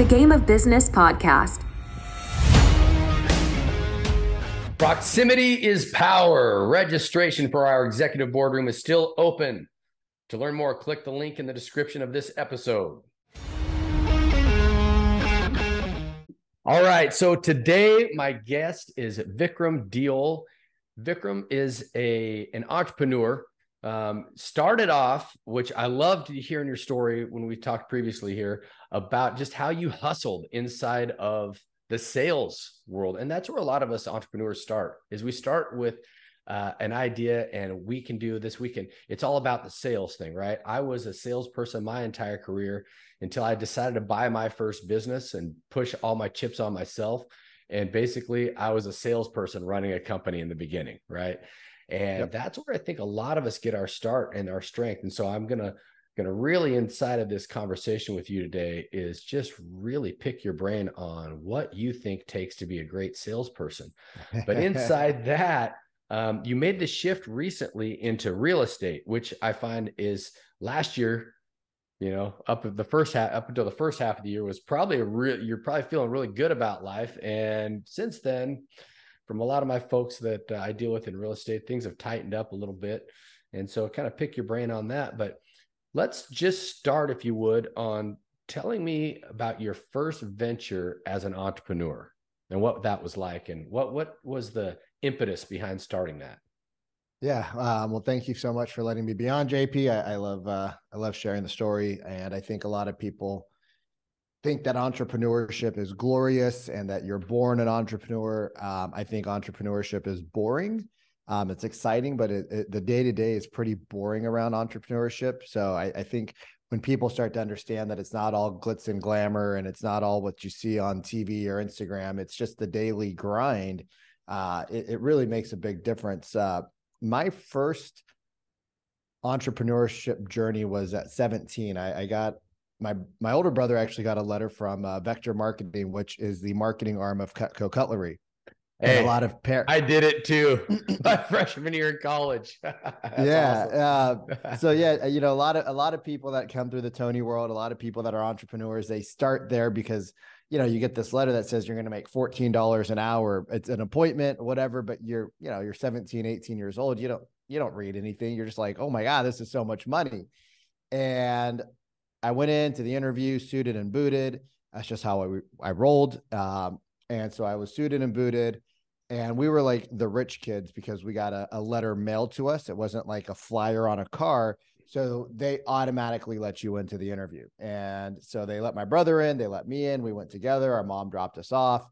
the Game of Business podcast. Proximity is power. Registration for our executive boardroom is still open. To learn more, click the link in the description of this episode. All right. So today, my guest is Vikram Deol. Vikram is a an entrepreneur. Um, started off, which I loved hearing your story when we talked previously here about just how you hustled inside of the sales world, and that's where a lot of us entrepreneurs start. Is we start with uh, an idea and we can do this we can it's all about the sales thing right? I was a salesperson my entire career until i decided to buy my first business and push all my chips on myself. And basically i was a salesperson running a company in the beginning right and yep. that's where i think a lot of us get our start and our strength and so i'm gonna gonna really inside of this conversation with you today is just really pick your brain on what you think takes to be a great salesperson but inside that um, you made the shift recently into real estate, which I find is last year, you know, up the first half, up until the first half of the year was probably a real, you're probably feeling really good about life. And since then, from a lot of my folks that uh, I deal with in real estate, things have tightened up a little bit. And so kind of pick your brain on that. But let's just start, if you would, on telling me about your first venture as an entrepreneur and what that was like and what what was the impetus behind starting that? Yeah. Um, well, thank you so much for letting me be on, JP. I, I love uh, I love sharing the story, and I think a lot of people think that entrepreneurship is glorious and that you're born an entrepreneur. Um, I think entrepreneurship is boring. Um, it's exciting, but it, it, the day to day is pretty boring around entrepreneurship. So I, I, think when people start to understand that it's not all glitz and glamour and it's not all what you see on TV or Instagram, it's just the daily grind uh, it, it, really makes a big difference. Uh, my first entrepreneurship journey was at 17. I, I, got my my older brother actually got a letter from uh, Vector Marketing, which is the marketing arm of Cutco Cutlery. And hey, a lot of parents. I did it too. my freshman year in college. yeah. Awesome. uh, so yeah, you know, a lot of a lot of people that come through the Tony world, a lot of people that are entrepreneurs, they start there because you know, you get this letter that says you're going to make $14 an hour. It's an appointment, whatever, but you're, you know, you're 17, 18 years old. You don't, you don't read anything. You're just like, oh my God, this is so much money. And I went into the interview suited and booted. That's just how I, I rolled. Um, and so I was suited and booted. And we were like the rich kids because we got a, a letter mailed to us. It wasn't like a flyer on a car. So they automatically let you into the interview. And so they let my brother in, they let me in. We went together. Our mom dropped us off.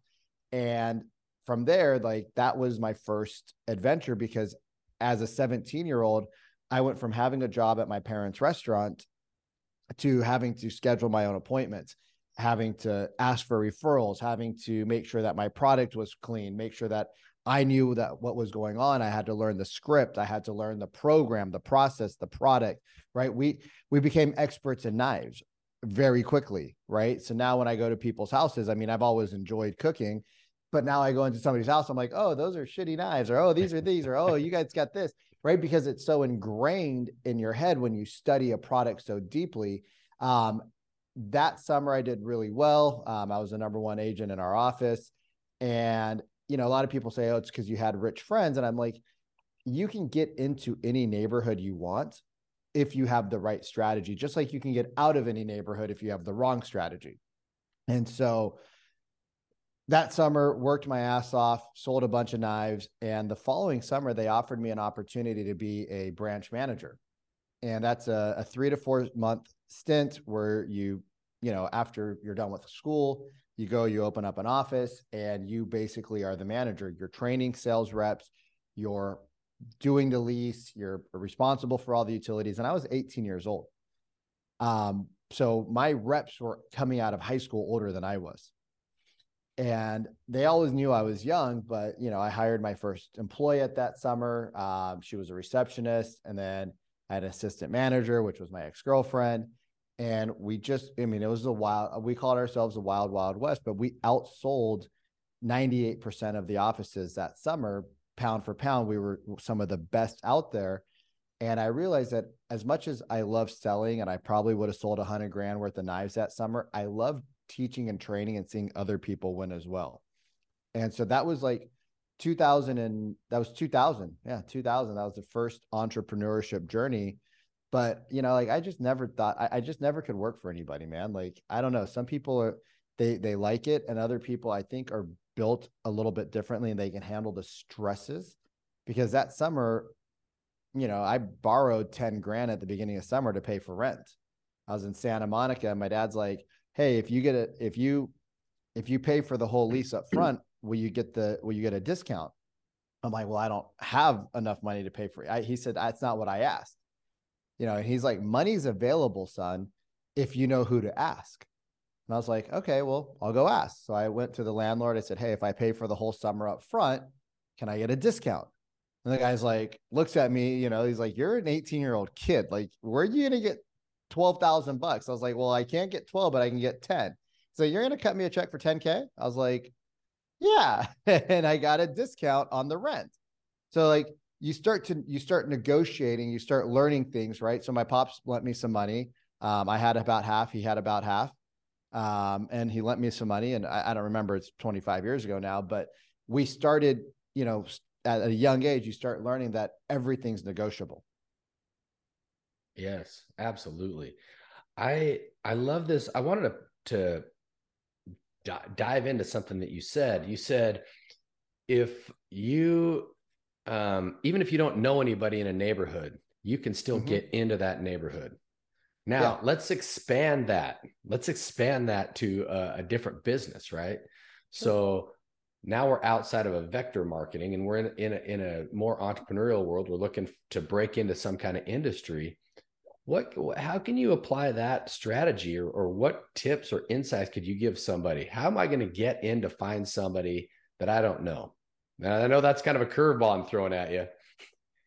And from there, like that was my first adventure because as a 17 year old, I went from having a job at my parents' restaurant to having to schedule my own appointments, having to ask for referrals, having to make sure that my product was clean, make sure that I knew that what was going on. I had to learn the script. I had to learn the program, the process, the product, right? We we became experts in knives very quickly, right? So now when I go to people's houses, I mean, I've always enjoyed cooking, but now I go into somebody's house, I'm like, oh, those are shitty knives, or oh, these are these, or oh, you guys got this, right? Because it's so ingrained in your head when you study a product so deeply. Um, that summer I did really well. Um, I was the number one agent in our office. And you know, a lot of people say, oh, it's because you had rich friends. And I'm like, you can get into any neighborhood you want if you have the right strategy, just like you can get out of any neighborhood if you have the wrong strategy. And so that summer, worked my ass off, sold a bunch of knives. And the following summer, they offered me an opportunity to be a branch manager. And that's a, a three to four month stint where you, you know, after you're done with school, you go, you open up an office, and you basically are the manager. You're training sales reps, you're doing the lease, you're responsible for all the utilities. And I was 18 years old. Um, so my reps were coming out of high school older than I was. And they always knew I was young, but you know, I hired my first employee at that summer. Um, she was a receptionist, and then I had an assistant manager, which was my ex girlfriend and we just i mean it was a wild we called ourselves a wild wild west but we outsold 98% of the offices that summer pound for pound we were some of the best out there and i realized that as much as i love selling and i probably would have sold 100 grand worth of knives that summer i loved teaching and training and seeing other people win as well. And so that was like 2000 and that was 2000. Yeah, 2000. That was the first entrepreneurship journey. But you know, like I just never thought I, I just never could work for anybody, man. Like I don't know. Some people are they they like it, and other people I think are built a little bit differently and they can handle the stresses. Because that summer, you know, I borrowed 10 grand at the beginning of summer to pay for rent. I was in Santa Monica. And my dad's like, hey, if you get it, if you if you pay for the whole lease up front, will you get the will you get a discount? I'm like, well, I don't have enough money to pay for it. I, he said, that's not what I asked. You know, and he's like, money's available, son, if you know who to ask. And I was like, okay, well, I'll go ask. So I went to the landlord. I said, hey, if I pay for the whole summer up front, can I get a discount? And the guy's like, looks at me, you know, he's like, you're an 18 year old kid. Like, where are you going to get 12,000 bucks? I was like, well, I can't get 12, but I can get 10. So you're to cut me a check for 10K? I was like, yeah. and I got a discount on the rent. So like you start to, you start negotiating, you start learning things, right? So my pops lent me some money. Um, I had about half, he had about half. Um, and he lent me some money and I, I don't remember, it's 25 years ago now, but we started, you know, at a young age, you start learning that everything's negotiable. Yes, absolutely. I I love this. I wanted to to dive into something that you said. You said if you um, even if you don't know anybody in a neighborhood, you can still mm-hmm. get into that neighborhood. Now, yeah. let's expand that. Let's expand that to a, a different business, right? So now we're outside of a vector marketing and we're in, in, a, in a more entrepreneurial world. We're looking to break into some kind of industry what how can you apply that strategy or, or what tips or insights could you give somebody how am i going to get in to find somebody that i don't know now i know that's kind of a curveball i'm throwing at you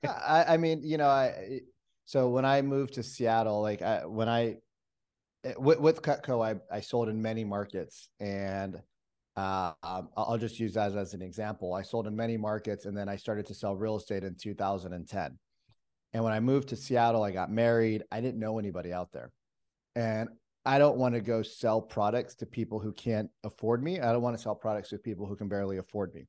I, I mean you know i so when i moved to seattle like I, when i eh, with, with cutco I, I sold in many markets and uh, I'll just use that as an example. I sold in many markets and then I started to sell real estate in 2010. And when I moved to Seattle, I got married. I didn't know anybody out there. And I don't want to go sell products to people who can't afford me. I don't want to sell products to people who can barely afford me.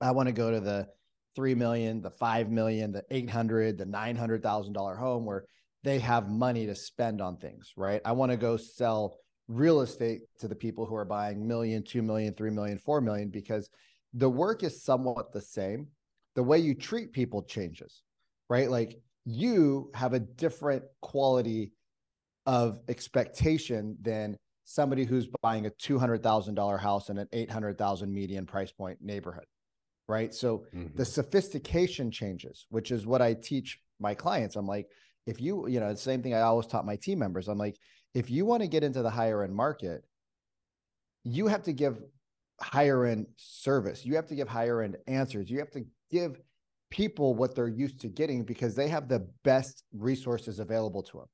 I want to go to the 3 million, the 5 million, the 800, the $900,000 home where they have money to spend on things, right? I want to go sell real estate to the people who are buying million, 2 million, 3 million, 4 million because the work is somewhat the same. The way you treat people changes, right? Like you have a different quality of expectation than somebody who's buying a $200,000 house in an 800,000 median price point neighborhood. Right. So mm-hmm. the sophistication changes, which is what I teach my clients. I'm like, if you, you know, the same thing I always taught my team members. I'm like, if you want to get into the higher end market, you have to give higher end service. You have to give higher end answers. You have to give people what they're used to getting because they have the best resources available to them.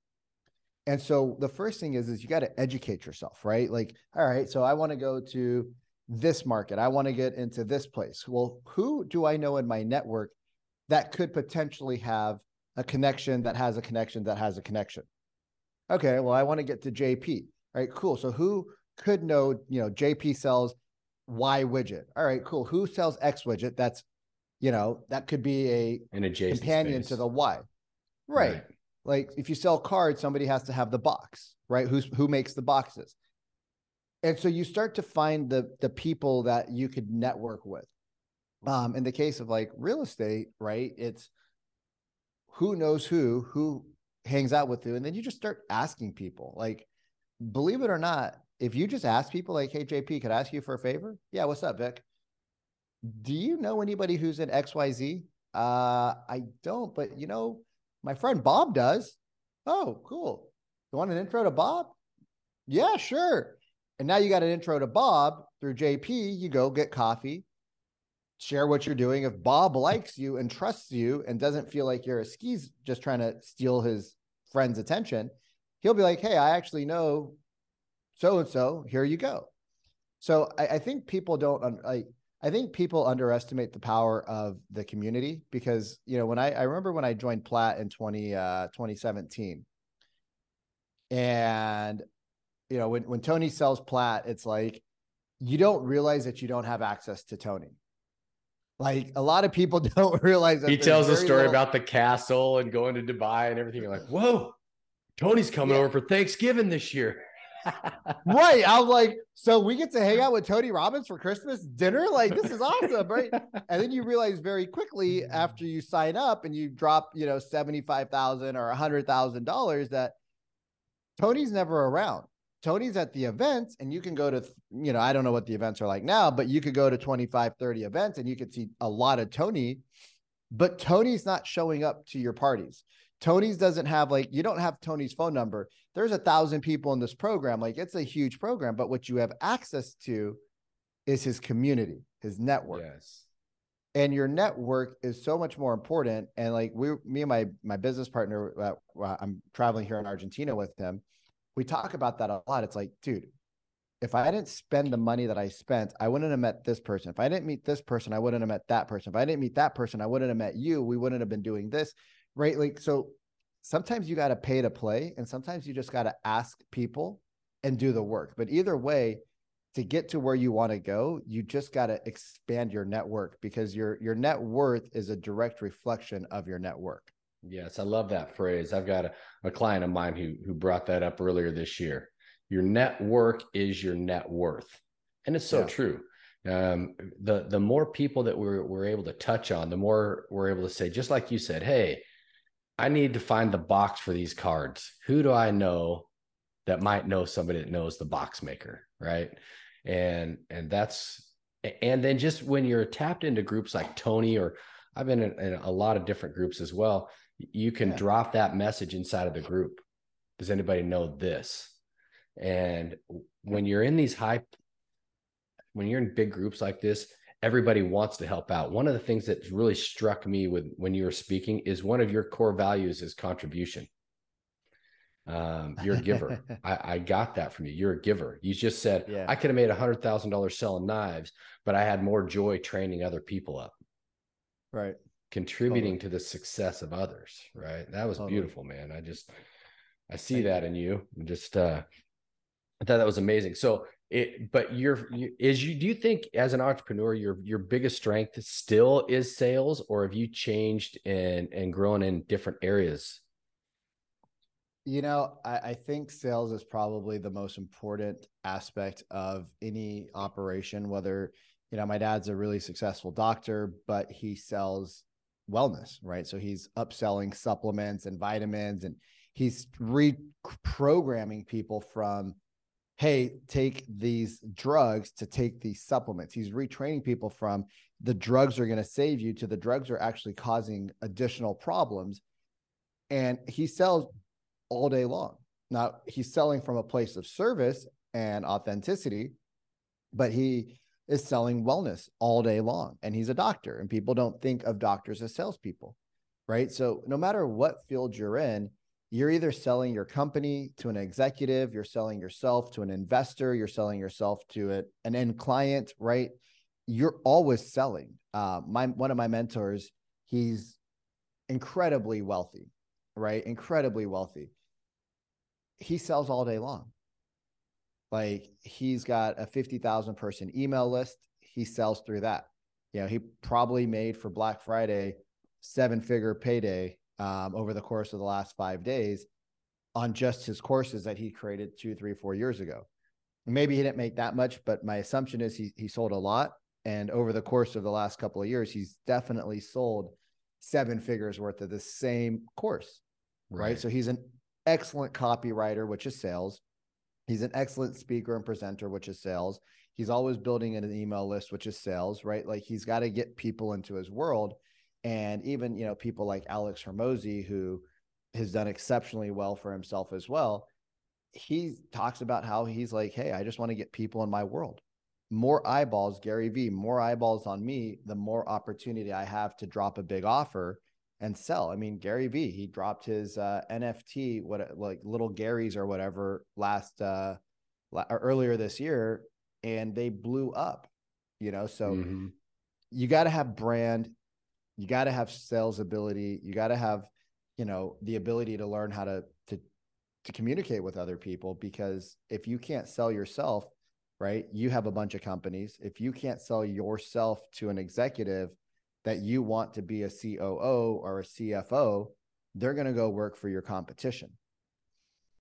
And so the first thing is is you got to educate yourself, right? Like, all right, so I want to go to this market. I want to get into this place. Well, who do I know in my network that could potentially have a connection that has a connection that has a connection? Okay, well, I want to get to JP. All right, cool. So who could know, you know, JP sells Y widget. All right, cool. Who sells X widget? That's you know that could be a an adjacent companion space. to the y right. right. Like if you sell cards somebody has to have the box right? Who's who makes the boxes? And so you start to find the the people that you could network with. Um in the case of like real estate right it's who knows who who hangs out with you and then you just start asking people. Like believe it or not if you just ask people like hey jp could I ask you for a favor? Yeah what's up vic do you know anybody who's in XYZ? Uh, I don't, but you know, my friend Bob does. Oh, cool. You want an intro to Bob? Yeah, sure. And now you got an intro to Bob through JP. You go get coffee, share what you're doing. If Bob likes you and trusts you and doesn't feel like you're a skis just trying to steal his friend's attention, he'll be like, Hey, I actually know so and so. Here you go. So I, I think people don't like I think people underestimate the power of the community because, you know, when I, I remember when I joined Plat in 20, uh, 2017 and you know, when when Tony sells Plat, it's like you don't realize that you don't have access to Tony. Like a lot of people don't realize that he tells a story little... about the castle and going to Dubai and everything. You're like, whoa, Tony's coming yeah. over for Thanksgiving this year. Right. I was like, so we get to hang out with Tony Robbins for Christmas dinner? Like, this is awesome, right? and then you realize very quickly after you sign up and you drop, you know, 75,000 or $100,000 that Tony's never around. Tony's at the events and you can go to, you know, I don't know what the events are like now, but you could go to 25, 30 events and you could see a lot of Tony, but Tony's not showing up to your parties. Tony's doesn't have like, you don't have Tony's phone number. There's a thousand people in this program. Like it's a huge program, but what you have access to is his community, his network. Yes. And your network is so much more important. And like we, me and my, my business partner, uh, I'm traveling here in Argentina with him we talk about that a lot. It's like, dude, if I didn't spend the money that I spent, I wouldn't have met this person. If I didn't meet this person, I wouldn't have met that person. If I didn't meet that person, I wouldn't have met you. We wouldn't have been doing this. Right. Like, so sometimes you got to pay to play and sometimes you just got to ask people and do the work. But either way, to get to where you want to go, you just got to expand your network because your your net worth is a direct reflection of your network. Yes, I love that phrase. I've got a, a client of mine who who brought that up earlier this year. Your network is your net worth, and it's so yeah. true. Um, the the more people that we're we're able to touch on, the more we're able to say, just like you said, hey, I need to find the box for these cards. Who do I know that might know somebody that knows the box maker, right? And and that's and then just when you're tapped into groups like Tony or I've been in, in a lot of different groups as well you can yeah. drop that message inside of the group. Does anybody know this? And when you're in these high, when you're in big groups like this, everybody wants to help out. One of the things that really struck me with when you were speaking is one of your core values is contribution. Um, you're a giver. I, I, got that from you. You're a giver. You just said yeah. I could have made a hundred thousand dollars selling knives, but I had more joy training other people up. Right contributing totally. to the success of others right that was totally. beautiful man i just i see Thank that you. in you and just uh i thought that was amazing so it but you're you, is you do you think as an entrepreneur your your biggest strength still is sales or have you changed and and grown in different areas you know I, I think sales is probably the most important aspect of any operation whether you know my dad's a really successful doctor but he sells wellness, right? So he's upselling supplements and vitamins and he's reprogramming people from, hey, take these drugs to take these supplements. He's retraining people from the drugs are going to save you to the drugs are actually causing additional problems. And he sells all day long. Now he's selling from a place of service and authenticity, but he is selling wellness all day long. And he's a doctor, and people don't think of doctors as salespeople, right? So no matter what field you're in, you're either selling your company to an executive, you're selling yourself to an investor, you're selling yourself to a, an end client, right? You're always selling. Uh, my one of my mentors, he's incredibly wealthy, right? Incredibly wealthy. He sells all day long. Like he's got a 50,000 person email list. He sells through that. You know, he probably made for Black Friday seven figure payday um, over the course of the last five days on just his courses that he created two, three, four years ago. Maybe he didn't make that much, but my assumption is he he sold a lot. And over the course of the last couple of years, he's definitely sold seven figures worth of the same course. Right. right? So he's an excellent copywriter, which is sales. He's an excellent speaker and presenter, which is sales. He's always building an email list, which is sales, right? Like he's got to get people into his world. And even, you know, people like Alex Hormozi, who has done exceptionally well for himself as well. He talks about how he's like, Hey, I just want to get people in my world. More eyeballs, Gary Vee, more eyeballs on me, the more opportunity I have to drop a big offer and sell. I mean, Gary Vee, he dropped his uh, NFT, what like little Gary's or whatever last uh, earlier this year, and they blew up. You know, so mm-hmm. you got to have brand, you got to have sales ability, you got to have, you know, the ability to learn how to to to communicate with other people because if you can't sell yourself, right? You have a bunch of companies. If you can't sell yourself to an executive that you want to be a COO or a CFO, they're going to go work for your competition.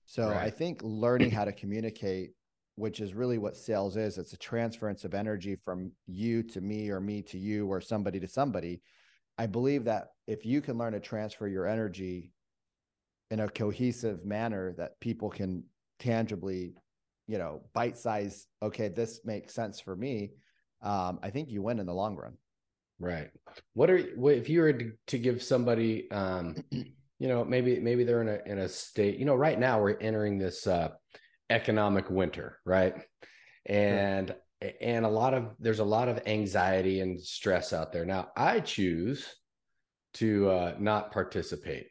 So right. I think learning how to communicate, which is really what sales is, it's a transference of energy from you to me or me to you or somebody to somebody. I believe that if you can learn to transfer your energy in a cohesive manner that people can tangibly you know, bite size, okay, this makes sense for me, um, I think you win in the long run. Right. What are what if you were to, to give somebody um you know, maybe maybe they're in a in a state, you know, right now we're entering this uh economic winter, right? And sure. And a lot of there's a lot of anxiety and stress out there. Now, I choose to uh not participate.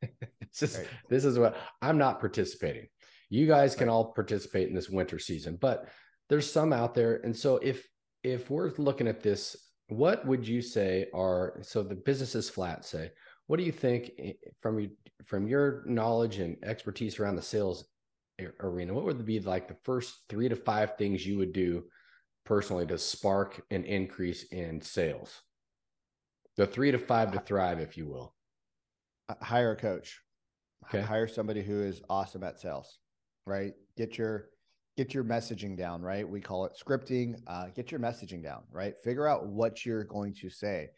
this is right. this is what I'm not participating you guys can all participate in this winter season but there's some out there and so if if we're looking at this what would you say are so the business is flat say what do you think eh, from your from your knowledge and expertise around the sales arena what would be like the first three to five things you would do personally to spark an increase in sales the three to five to thrive if you will hire a coach okay hire somebody who is awesome at sales right? Get your get your messaging down, right? We call it scripting. Uh, get your messaging down, right? Figure out what you're going to say.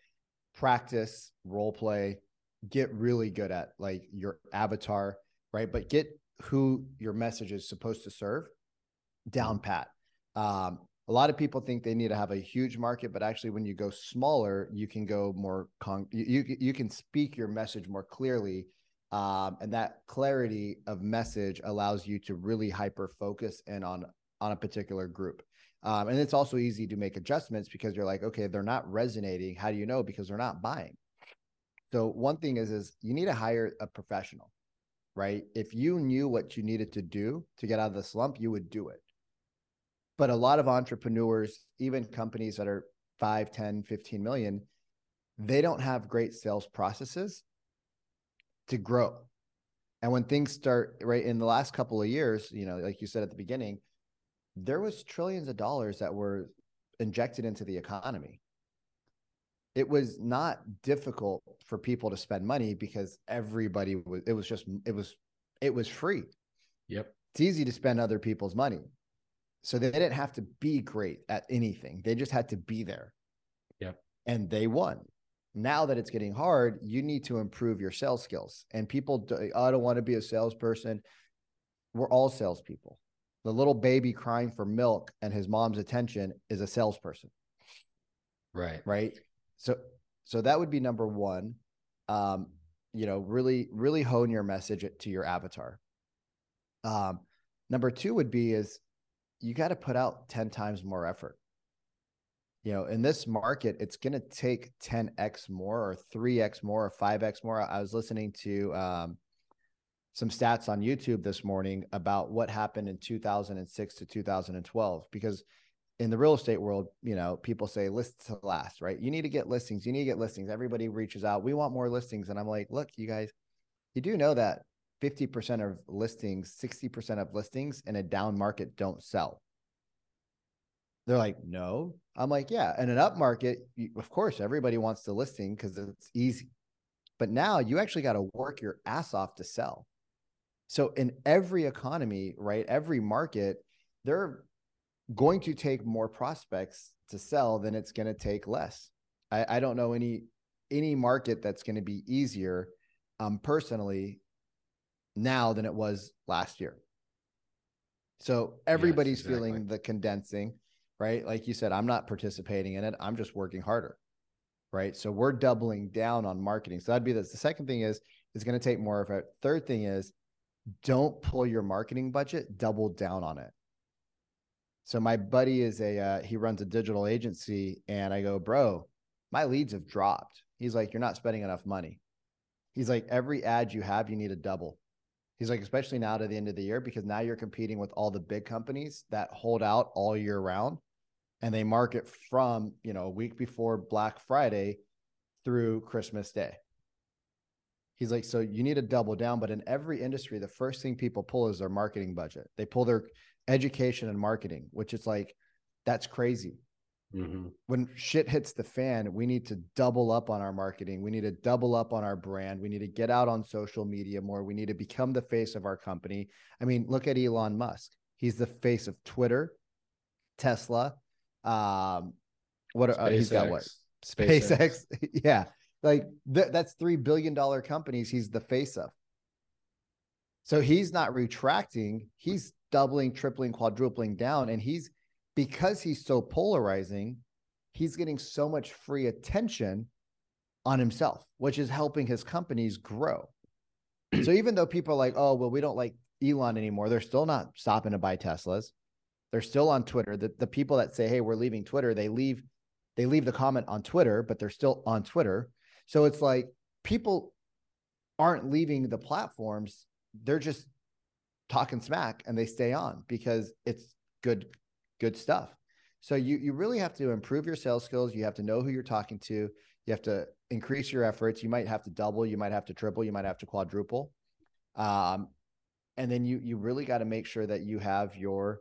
Practice role play. Get really good at like your avatar, right? But get who your message is supposed to serve down pat. Um, a lot of people think they need to have a huge market, but actually, when you go smaller, you can go more con. You you can speak your message more clearly um, and that clarity of message allows you to really hyper focus in on on a particular group. Um, and it's also easy to make adjustments because you're like okay they're not resonating. How do you know? Because they're not buying. So one thing is is you need to hire a professional right? If you knew what you needed to do to get out of the slump you would do it but a lot of entrepreneurs even companies that are 5 10 15 million they don't have great sales processes to grow. And when things start right in the last couple of years, you know, like you said at the beginning, there was trillions of dollars that were injected into the economy. It was not difficult for people to spend money because everybody was it was just it was it was free. Yep. It's easy to spend other people's money. So they didn't have to be great at anything. They just had to be there. Yep. And they won now that it's getting hard, you need to improve your sales skills. And people, do, I don't want to be a salesperson. We're all salespeople. The little baby crying for milk and his mom's attention is a salesperson. Right. Right. So, so that would be number one. Um, you know, really, really hone your message to your avatar. Um, number two would be is you got to put out 10 times more effort you know, in this market, it's going to take 10x more or 3x more or 5x more. I was listening to um, some stats on YouTube this morning about what happened in 2006 to 2012 because in the real estate world, you know, people say list to last, right? You need to get listings. You need to get listings. Everybody reaches out. We want more listings. And I'm like, look, you guys, you do know that 50% of listings, 60% of listings in a down market don't sell. They're like, no. I'm like, yeah. In an up market, of course, everybody wants the listing because it's easy. But now you actually got to work your ass off to sell. So in every economy, right, every market, they're going to take more prospects to sell than it's going to take less. I, I don't know any any market that's going to be easier um, personally now than it was last year. So everybody's yes, exactly. feeling the condensing right? Like you said, I'm not participating in it. I'm just working harder. Right. So we're doubling down on marketing. So that'd be this. The second thing is it's going to take more of it. Third thing is don't pull your marketing budget, double down on it. So my buddy is a uh, he runs a digital agency and I go, "Bro, my leads have dropped." He's like, "You're not spending enough money." He's like, "Every ad you have, you need to double." He's like, especially now to the end of the year, because now you're competing with all the big companies that hold out all year round and they market from you know a week before black friday through christmas day He's like, so you need to double down. But in every industry, the first thing people pull is their marketing budget. They pull their education and marketing, which is like, that's crazy. Mm-hmm. When shit hits the fan, we need to double up on our marketing. We need to double up on our brand. We need to get out on social media more. We need to become the face of our company. I mean, look at Elon Musk. He's the face of Twitter, Tesla. Um, what uh, he's got what SpaceX. SpaceX. yeah. Like th- that's three billion dollar companies he's the face of. So he's not retracting, he's doubling, tripling, quadrupling down. And he's because he's so polarizing, he's getting so much free attention on himself, which is helping his companies grow. so even though people are like, oh, well, we don't like Elon anymore, they're still not stopping to buy Teslas. They're still on Twitter. The, the people that say, hey, we're leaving Twitter, they leave, they leave the comment on Twitter, but they're still on Twitter. So it's like people aren't leaving the platforms. They're just talking smack and they stay on because it's good, good stuff. So you you really have to improve your sales skills. You have to know who you're talking to. You have to increase your efforts. You might have to double. You might have to triple. You might have to quadruple. Um, and then you you really got to make sure that you have your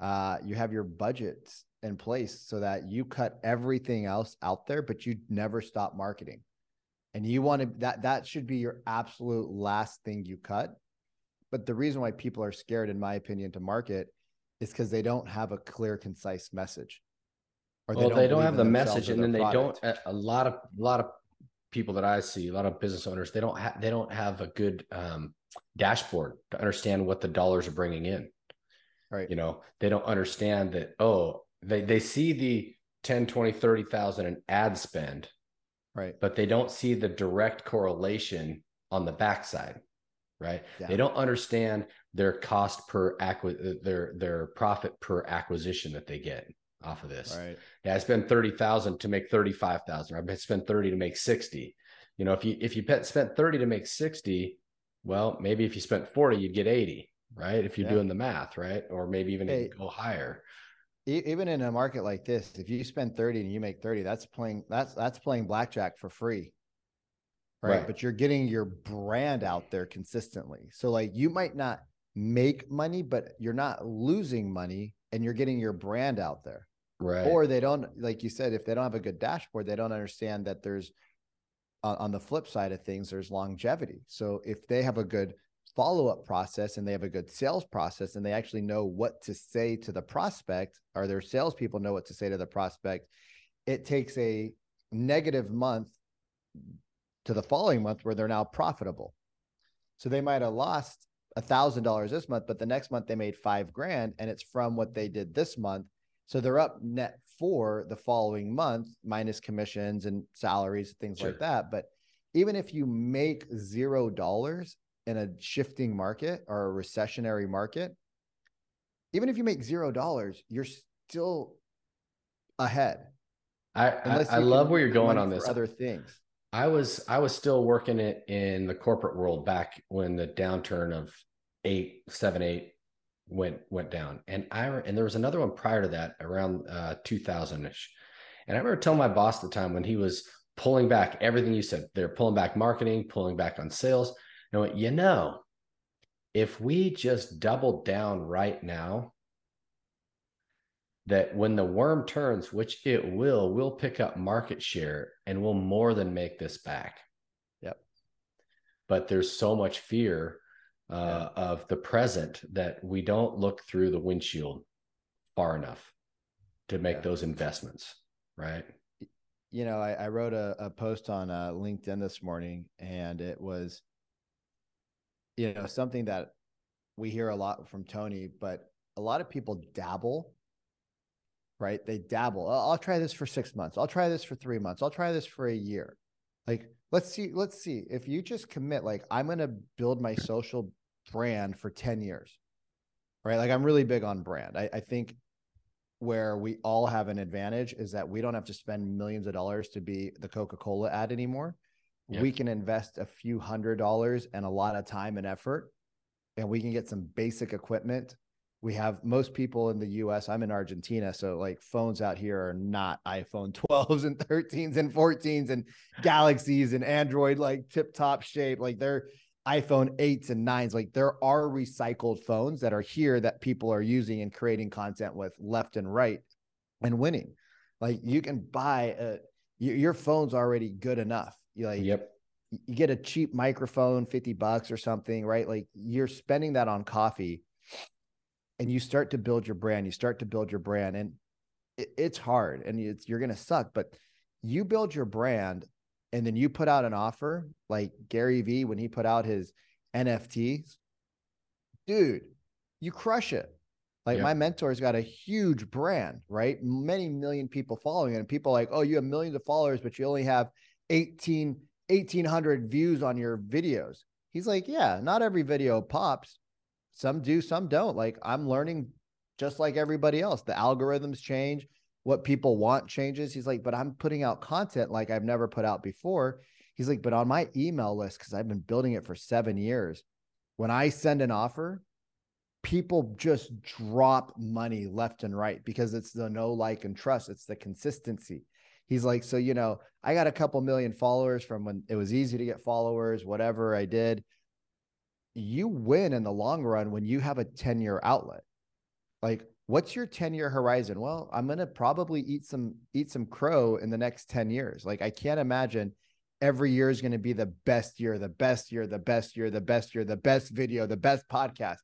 uh, you have your budgets in place so that you cut everything else out there, but you never stop marketing and you want to that that should be your absolute last thing you cut but the reason why people are scared in my opinion to market is because they don't have a clear concise message. Or they well, don't they don't have the message and then they product. don't a lot of a lot of people that i see a lot of business owners they don't have they don't have a good um, dashboard to understand what the dollars are bringing in. Right. You know they don't understand that oh they they see the 10 20 30,000 in ad spend right. but they don't see the direct correlation on the backside right? Yeah. they don't understand their cost per acqui- their their profit per acquisition that they get off of this right yeah i spend 30000 to make 35000 i spend 30 to make 60 you know if you if you spent 30 to make 60 well maybe if you spent 40 you'd get 80 right if you're yeah. doing the math right or maybe even hey, go higher even in a market like this, if you spend 30 and you make 30, that's playing that's that's playing blackjack for free. Right? right. But you're getting your brand out there consistently. So like you might not make money, but you're not losing money and you're getting your brand out there. Right. Or they don't, like you said, if they don't have a good dashboard, they don't understand that there's on the flip side of things, there's longevity. So if they have a good follow up process and they have a good sales process and they actually know what to say to the prospect or their salespeople know what to say to the prospect, it takes a negative month to the following month where they're now profitable. So they might have lost a thousand dollars this month, but the next month they made five grand and it's from what they did this month. So they're up net for the following month minus commissions and salaries, things sure. like that. But even if you make zero dollars, in a shifting market or a recessionary market, even if you make zero dollars, you're still ahead. I I, I love where you're going on this. Other things. I was I was still working it in the corporate world back when the downturn of eight seven eight went went down, and I and there was another one prior to that around uh, 2000 ish, and I remember telling my boss at the time when he was pulling back everything you said. They're pulling back marketing, pulling back on sales know, what you know, if we just double down right now, that when the worm turns, which it will, we'll pick up market share and we'll more than make this back. Yep. But there's so much fear uh, yeah. of the present that we don't look through the windshield far enough to make yeah. those investments. Right. You know, I, I wrote a, a, post on uh, LinkedIn this morning and it was you know, something that we hear a lot from Tony, but a lot of people dabble, right? They dabble. I'll, I'll try this for six months. I'll try this for three months. I'll try this for a year. Like, let's see, let's see. If you just commit, like, I'm going to build my social brand for 10 years, right? Like, I'm really big on brand. I, I think where we all have an advantage is that we don't have to spend millions of dollars to be the Coca Cola ad anymore yep. we can invest a few hundred dollars and a lot of time and effort and we can get some basic equipment we have most people in the US. I'm in Argentina. So, like, phones out here are not iPhone 12s and 13s and 14s and Galaxies and Android, like tip top shape. Like, they're iPhone 8s and 9s. Like, there are recycled phones that are here that people are using and creating content with left and right and winning. Like, you can buy a, your phone's already good enough. You like, yep you get a cheap microphone, 50 bucks or something, right? Like you're spending that on coffee and you start to build your brand, you start to build your brand and it, it's hard and it's, you're going to suck, but you build your brand and then you put out an offer like Gary Vee when he put out his NFTs, dude, you crush it. Like yeah. my mentor's got a huge brand, right? Many million people following it. And people like, oh, you have millions of followers, but you only have 18, 1800 views on your videos. He's like, yeah, not every video pops, some do, some don't. Like I'm learning just like everybody else. The algorithms change, what people want changes. He's like, but I'm putting out content like I've never put out before. He's like, but on my email list, because I've been building it for seven years, when I send an offer, people just drop money left and right because it's the no like and trust. It's the consistency. He's like, so, you know, I got a couple million followers from when it was easy to get followers, whatever I did you win in the long run when you have a 10 year outlet. Like, what's your 10 year horizon? Well, I'm going to probably eat some, eat some crow in the next 10 years. Like, I can't imagine every year is going to be the best year, the best year, the best year, the best year, the best video, the best podcast.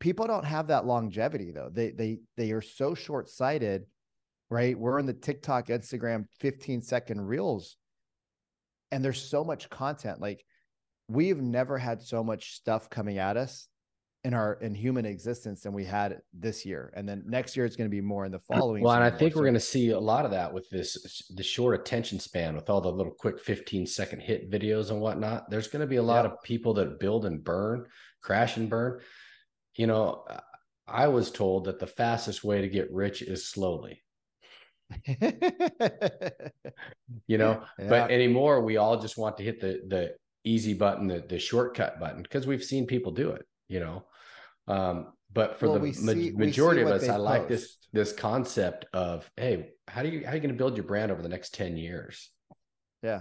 People don't have that longevity though. They, they, they are so short sighted, right? We're in the TikTok, Instagram 15 second reels and there's so much content. Like, we've never had so much stuff coming at us in our in human existence than we had this year. And then next year it's going to be more in the following well and i think we're going to see a lot of that with this the short attention span with all the little quick 15 second hit videos and whatnot. There's going to be a lot of people that build and burn crash and burn. You know i was told that the fastest way to get rich is slowly. You know yeah. but anymore we all just want to hit the the easy button, the, the shortcut button, because we've seen people do it, you know. Um, but for well, the ma- see, majority of us, I post. like this this concept of, hey, how do you how are you going to build your brand over the next 10 years? Yeah.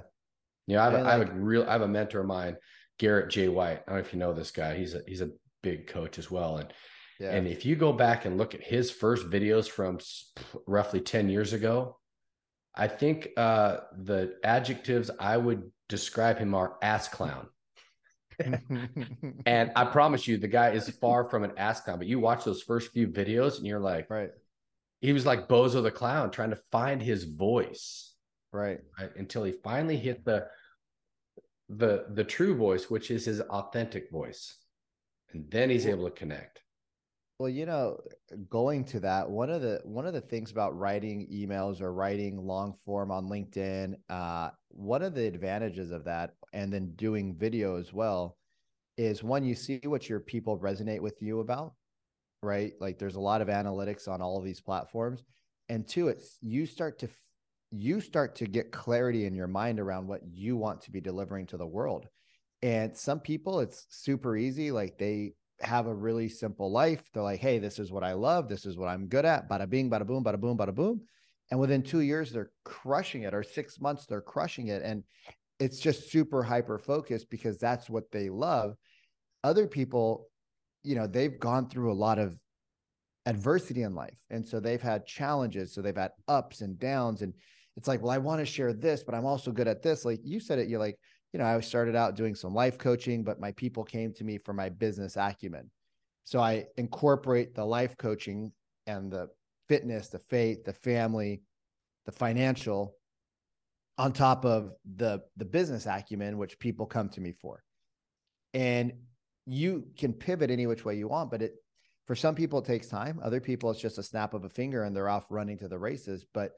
You know, I have, a, like, I have a real I have a mentor of mine, Garrett J. White. I don't know if you know this guy. He's a he's a big coach as well. And yeah. and if you go back and look at his first videos from roughly 10 years ago, I think uh, the adjectives I would describe him are ass clown. and I promise you, the guy is far from an ass clown. But you watch those first few videos, and you're like, right. He was like Bozo the clown, trying to find his voice, right, right, until he finally hit the the the true voice, which is his authentic voice, and then he's able to connect. Well, you know, going to that, one of the one of the things about writing emails or writing long form on LinkedIn, uh, one of the advantages of that, and then doing video as well, is one you see what your people resonate with you about, right? Like there's a lot of analytics on all of these platforms, and two, it's you start to you start to get clarity in your mind around what you want to be delivering to the world. And some people, it's super easy, like they have a really simple life. They're like, hey, this is what I love. This is what I'm good at. Bada bing, bada boom, bada boom, bada boom. And within two years, they're crushing it, or six months, they're crushing it. And it's just super hyper focused because that's what they love. Other people, you know, they've gone through a lot of adversity in life. And so they've had challenges. So they've had ups and downs. And it's like, well, I want to share this, but I'm also good at this. Like you said it, you're like, you know, I started out doing some life coaching, but my people came to me for my business acumen. So I incorporate the life coaching and the fitness, the faith, the family, the financial on top of the the business acumen which people come to me for. And you can pivot any which way you want, but it for some people it takes time. Other people it's just a snap of a finger and they're off running to the races, but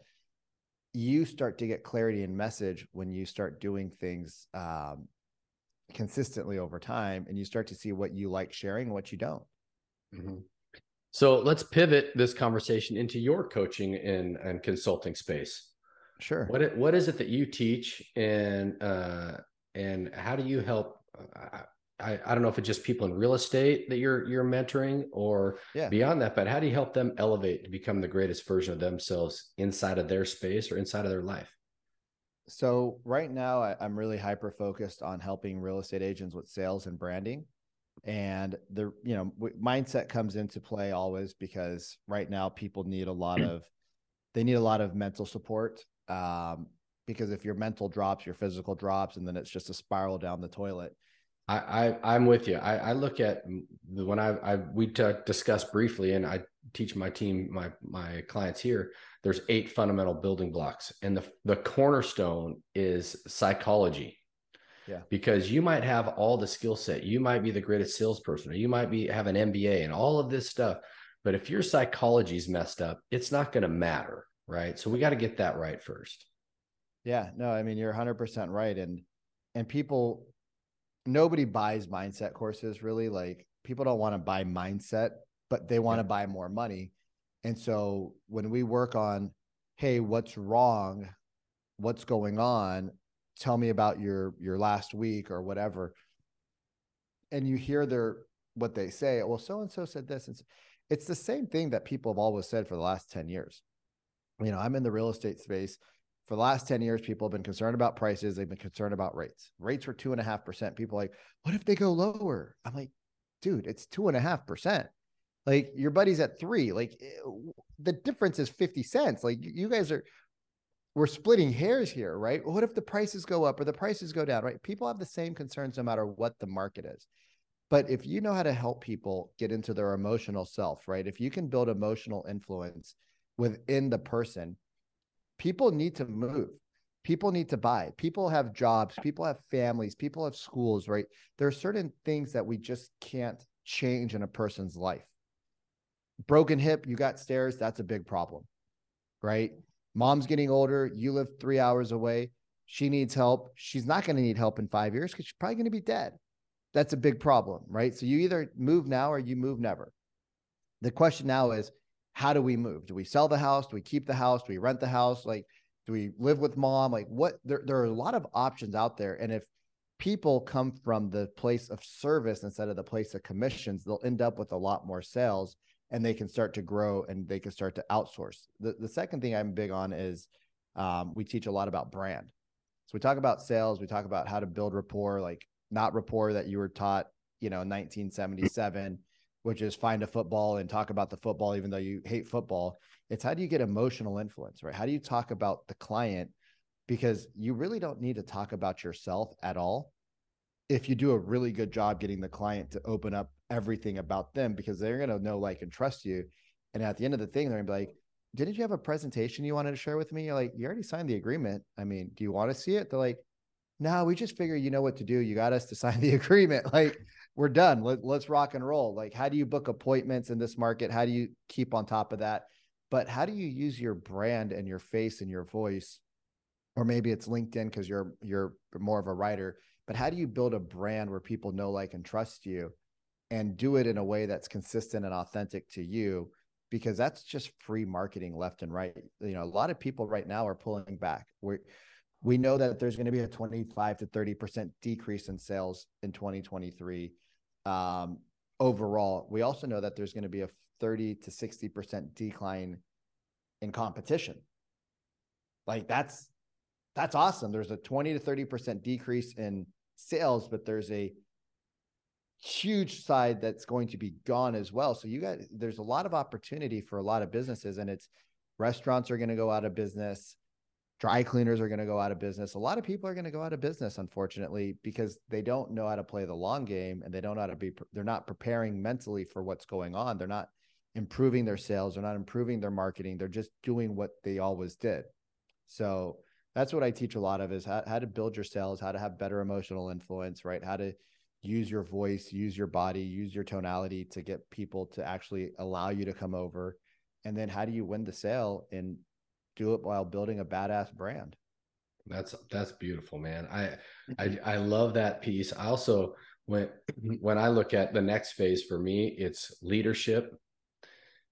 you start to get clarity and message when you start doing things um, consistently over time and you start to see what you like sharing and what you don't. Mm-hmm. So let's pivot this conversation into your coaching and, and consulting space. Sure. What what is it that you teach and uh, and how do you help? Uh, I, I don't know if it's just people in real estate that you're you're mentoring or yeah. beyond that, but how do you help them elevate to become the greatest version of themselves inside of their space or inside of their life? So right now I, I'm really hyper focused on helping real estate agents with sales and branding. And the you know mindset comes into play always because right now people need a lot of they need a lot of mental support um, because if your mental drops, your physical drops, and then it's just a spiral down the toilet. I, I am with you. I, I look at the, when I, I we t- discussed briefly, and I teach my team, my my clients here. There's eight fundamental building blocks, and the the cornerstone is psychology. Yeah. Because you might have all the skill set, you might be the greatest salesperson, or you might be have an MBA and all of this stuff, but if your psychology is messed up, it's not going to matter, right? So we got to get that right first. Yeah. No, I mean you're 100 percent right, and and people nobody buys mindset courses really. Like people don't want to buy mindset, but they want to yeah. buy more money. And so when we work on, hey, what's wrong? What's going on? Tell me about your your last week or whatever. And you hear their what they say. Well, so and so said this, and it's the same thing that people have always said for the last ten years. You know, I'm in the real estate space for the last 10 years, people have been concerned about prices. They've been concerned about rates. Rates were two and a half percent. People like, what if they go lower? I'm like, dude, it's two and a half percent. Like your buddy's at three. Like eh, the difference is 50 cents. Like you guys are, we're splitting hairs here, right? What if the prices go up or the prices go down, right? People have the same concerns no matter what the market is. But if you know how to help people get into their emotional self, right? If you can build emotional influence within the person, people need to move. People need to buy. People have jobs. People have families. People have schools right? There are certain things that we just can't change in a person's life. Broken hip you got stairs that's a big problem right? Mom's getting older you live three hours away she needs help. She's not going to need help in five years because she's probably going to be dead. That's a big problem right? So you either move now or you move never. The question now is how do we move? Do we sell the house? Do we keep the house? Do we rent the house? Like, do we live with mom? Like, what? There, there are a lot of options out there. And if people come from the place of service instead of the place of commissions, they'll end up with a lot more sales and they can start to grow and they can start to outsource. The, the second thing I'm big on is um, we teach a lot about brand. So we talk about sales, we talk about how to build rapport, like not rapport that you were taught, you know, 1977 which is find a football and talk about the football, even though you hate football. It's how do you get emotional influence, right? How do you talk about the client? Because you really don't need to talk about yourself at all if you do a really good job getting the client to open up everything about them because they're going to know, like, and trust you. And at the end of the thing, they're going to be like, didn't you have a presentation you wanted to share with me? You're like, you already signed the agreement. I mean, do you want to see it? They're like, no, we just figure you know what to do. You got us to sign the agreement. Like, we're done. Let, let's rock and roll. Like, how do you book appointments in this market? How do you keep on top of that? But how do you use your brand and your face and your voice? Or maybe it's LinkedIn because you're you're more of a writer. But how do you build a brand where people know, like, and trust you, and do it in a way that's consistent and authentic to you? Because that's just free marketing left and right. You know, a lot of people right now are pulling back. We're we know that there's going to be a 25 to 30% decrease in sales in 2023 um, overall. We also know that there's going to be a 30 to 60% decline in competition. Like that's that's awesome. There's a 20 to 30% decrease in sales, but there's a huge side that's going to be gone as well. So you got there's a lot of opportunity for a lot of businesses and it's restaurants are going to go out of business dry cleaners are going to go out of business. A lot of people are going to go out of business, unfortunately, because they don't know how to play the long game and they don't know how to be, they're not preparing mentally for what's going on. They're not improving their sales. They're not improving their marketing. They're just doing what they always did. So that's what I teach a lot of is how, how to build your sales, how to have better emotional influence, right? How to use your voice, use your body, use your tonality to get people to actually allow you to come over. And then how do you win the sale in do it while building a badass brand. That's that's beautiful, man. I I I love that piece. I also when when I look at the next phase for me, it's leadership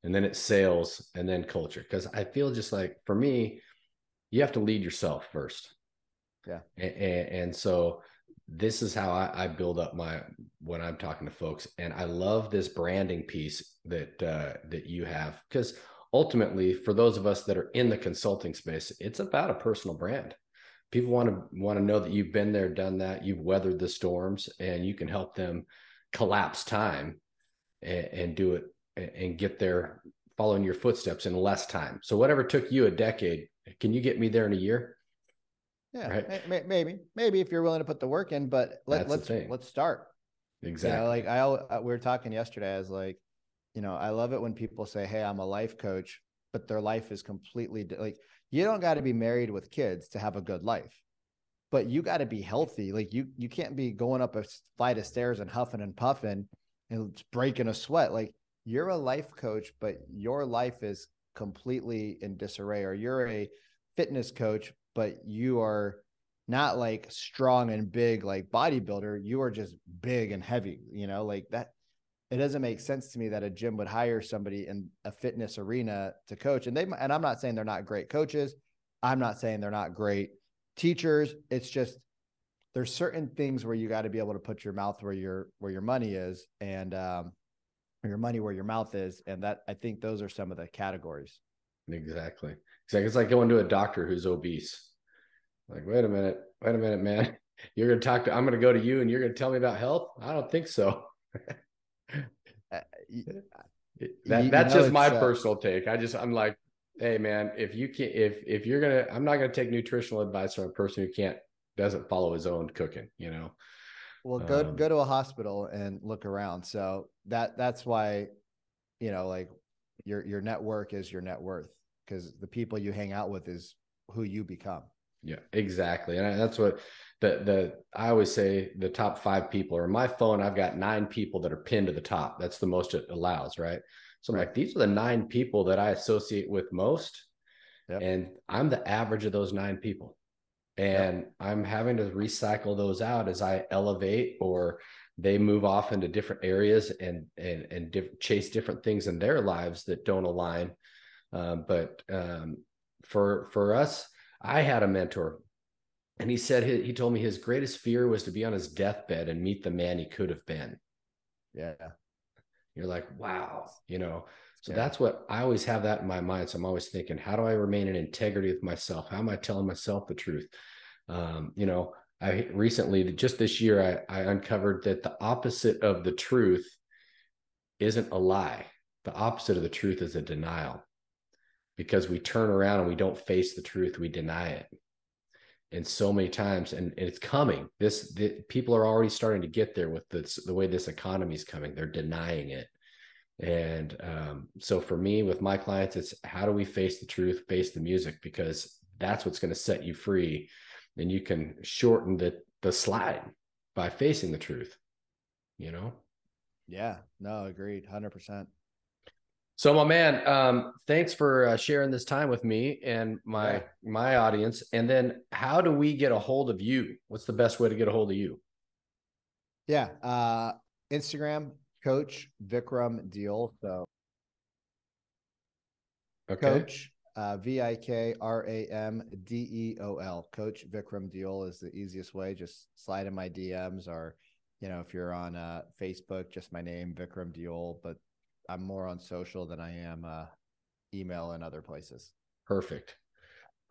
and then it's sales and then culture because I feel just like for me, you have to lead yourself first. Yeah. And, and, and so this is how I, I, build up my when I'm talking to folks, and I love this branding piece that uh, that you have because ultimately, for those of us that are in the consulting space, it's about a personal brand. People want to want to know that you've been there, done that, you've weathered the storms, and you can help them collapse time and, and do it and get there following your footsteps in less time. So whatever took you a decade, can you get me there in a year? Yeah, right? may, maybe, maybe if you're willing to put the work in, but let, let's let's start. Exactly. You know, like I, uh, we were talking yesterday. I was like, you know, I love it when people say, "Hey, I'm a life coach," but their life is completely like you don't got to be married with kids to have a good life, but you got to be healthy. Like you, you can't be going up a flight of stairs and huffing and puffing and breaking a sweat. Like you're a life coach, but your life is completely in disarray, or you're a fitness coach, but you are not like strong and big like bodybuilder. You are just big and heavy, you know, like that. It doesn't make sense to me that a gym would hire somebody in a fitness arena to coach. And they, and I'm not saying they're not great coaches. I'm not saying they're not great teachers. It's just, there's certain things where you got to be able to put your mouth where your where your money is and um your money where your mouth is and that i think those are some of the categories exactly exactly it's like going to a doctor who's obese like, wait a minute, wait a minute, man. You're to talk to, I'm to go to you and you're to tell me about health? I don't think so. uh, that, that's just my uh, personal take. I just, I'm like, hey man, if you can't if, if you're going to, I'm not going to take nutritional advice from a person who can't, doesn't follow his own cooking, you know? Well, go, um, go to a hospital and look around. So that, that's why, you know, like your, your network is your net worth because the people you hang out with is who you become. Yeah, exactly. And that's what the the I always say the top five people or my phone, I've got nine people that are pinned to the top. That's the most it allows, right? So I'm like, these are the nine people that I associate with most. Yep. And I'm the average of those nine people. And yep. I'm having to recycle those out as I elevate or they move off into different areas and and and diff- chase different things in their lives that don't align. Um, but um, for for us, I had a mentor, and he said he, he told me his greatest fear was to be on his deathbed and meet the man he could have been. Yeah. You're like, wow, you know. So yeah. that's what I always have that in my mind. So I'm always thinking, how do I remain in integrity with myself? How am I telling myself the truth? Um, you know, I recently, just this year, I, I uncovered that the opposite of the truth isn't a lie. The opposite of the truth is a denial because we turn around and we don't face the truth we deny it and so many times and, and it's coming. This the, people are already starting to get there with this the way this economy is coming. They're denying it. And um, so for me with my clients it's how do we face the truth face the music? Because that's what's going to set you free and you can shorten the the slide by facing the truth you know? Yeah. No agreed. 100% so, my man, um, thanks for uh, sharing this time with me and my yeah. my audience. And then, how do we get a hold of you? What's the best way to get a hold of you? Yeah, uh, Instagram, Coach Vikram Deol. So, okay. Coach uh, V I K R A M D E O L. Coach Vikram Deol is the easiest way. Just slide in my DMs, or you know, if you're on uh, Facebook, just my name, Vikram Deol. But I'm more on social than I am uh, email and other places. Perfect.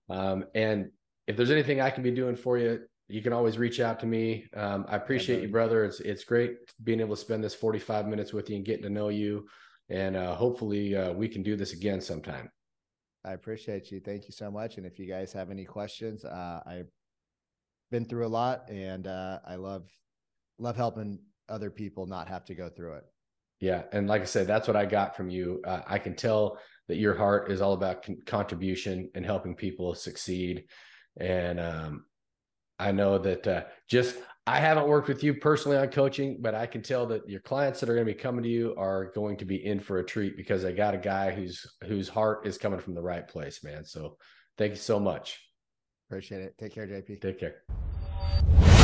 Um, and if there's anything I can be doing for you, you can always reach out to me. Um, I appreciate you, brother. It's it's great being able to spend this 45 minutes with you and getting to know you. And uh, hopefully uh, we can do this again sometime. I appreciate you. Thank you so much. And if you guys have any questions, uh, I've been through a lot, and uh, I love love helping other people not have to go through it. Yeah, and like I said, that's what I got from you. Uh, I can tell that your heart is all about con- contribution and helping people succeed. And um, I know that uh, just I haven't worked with you personally on coaching, but I can tell that your clients that are going to be coming to you are going to be in for a treat because I got a guy whose whose heart is coming from the right place, man. So thank you so much. Appreciate it. Take care, JP. Take care.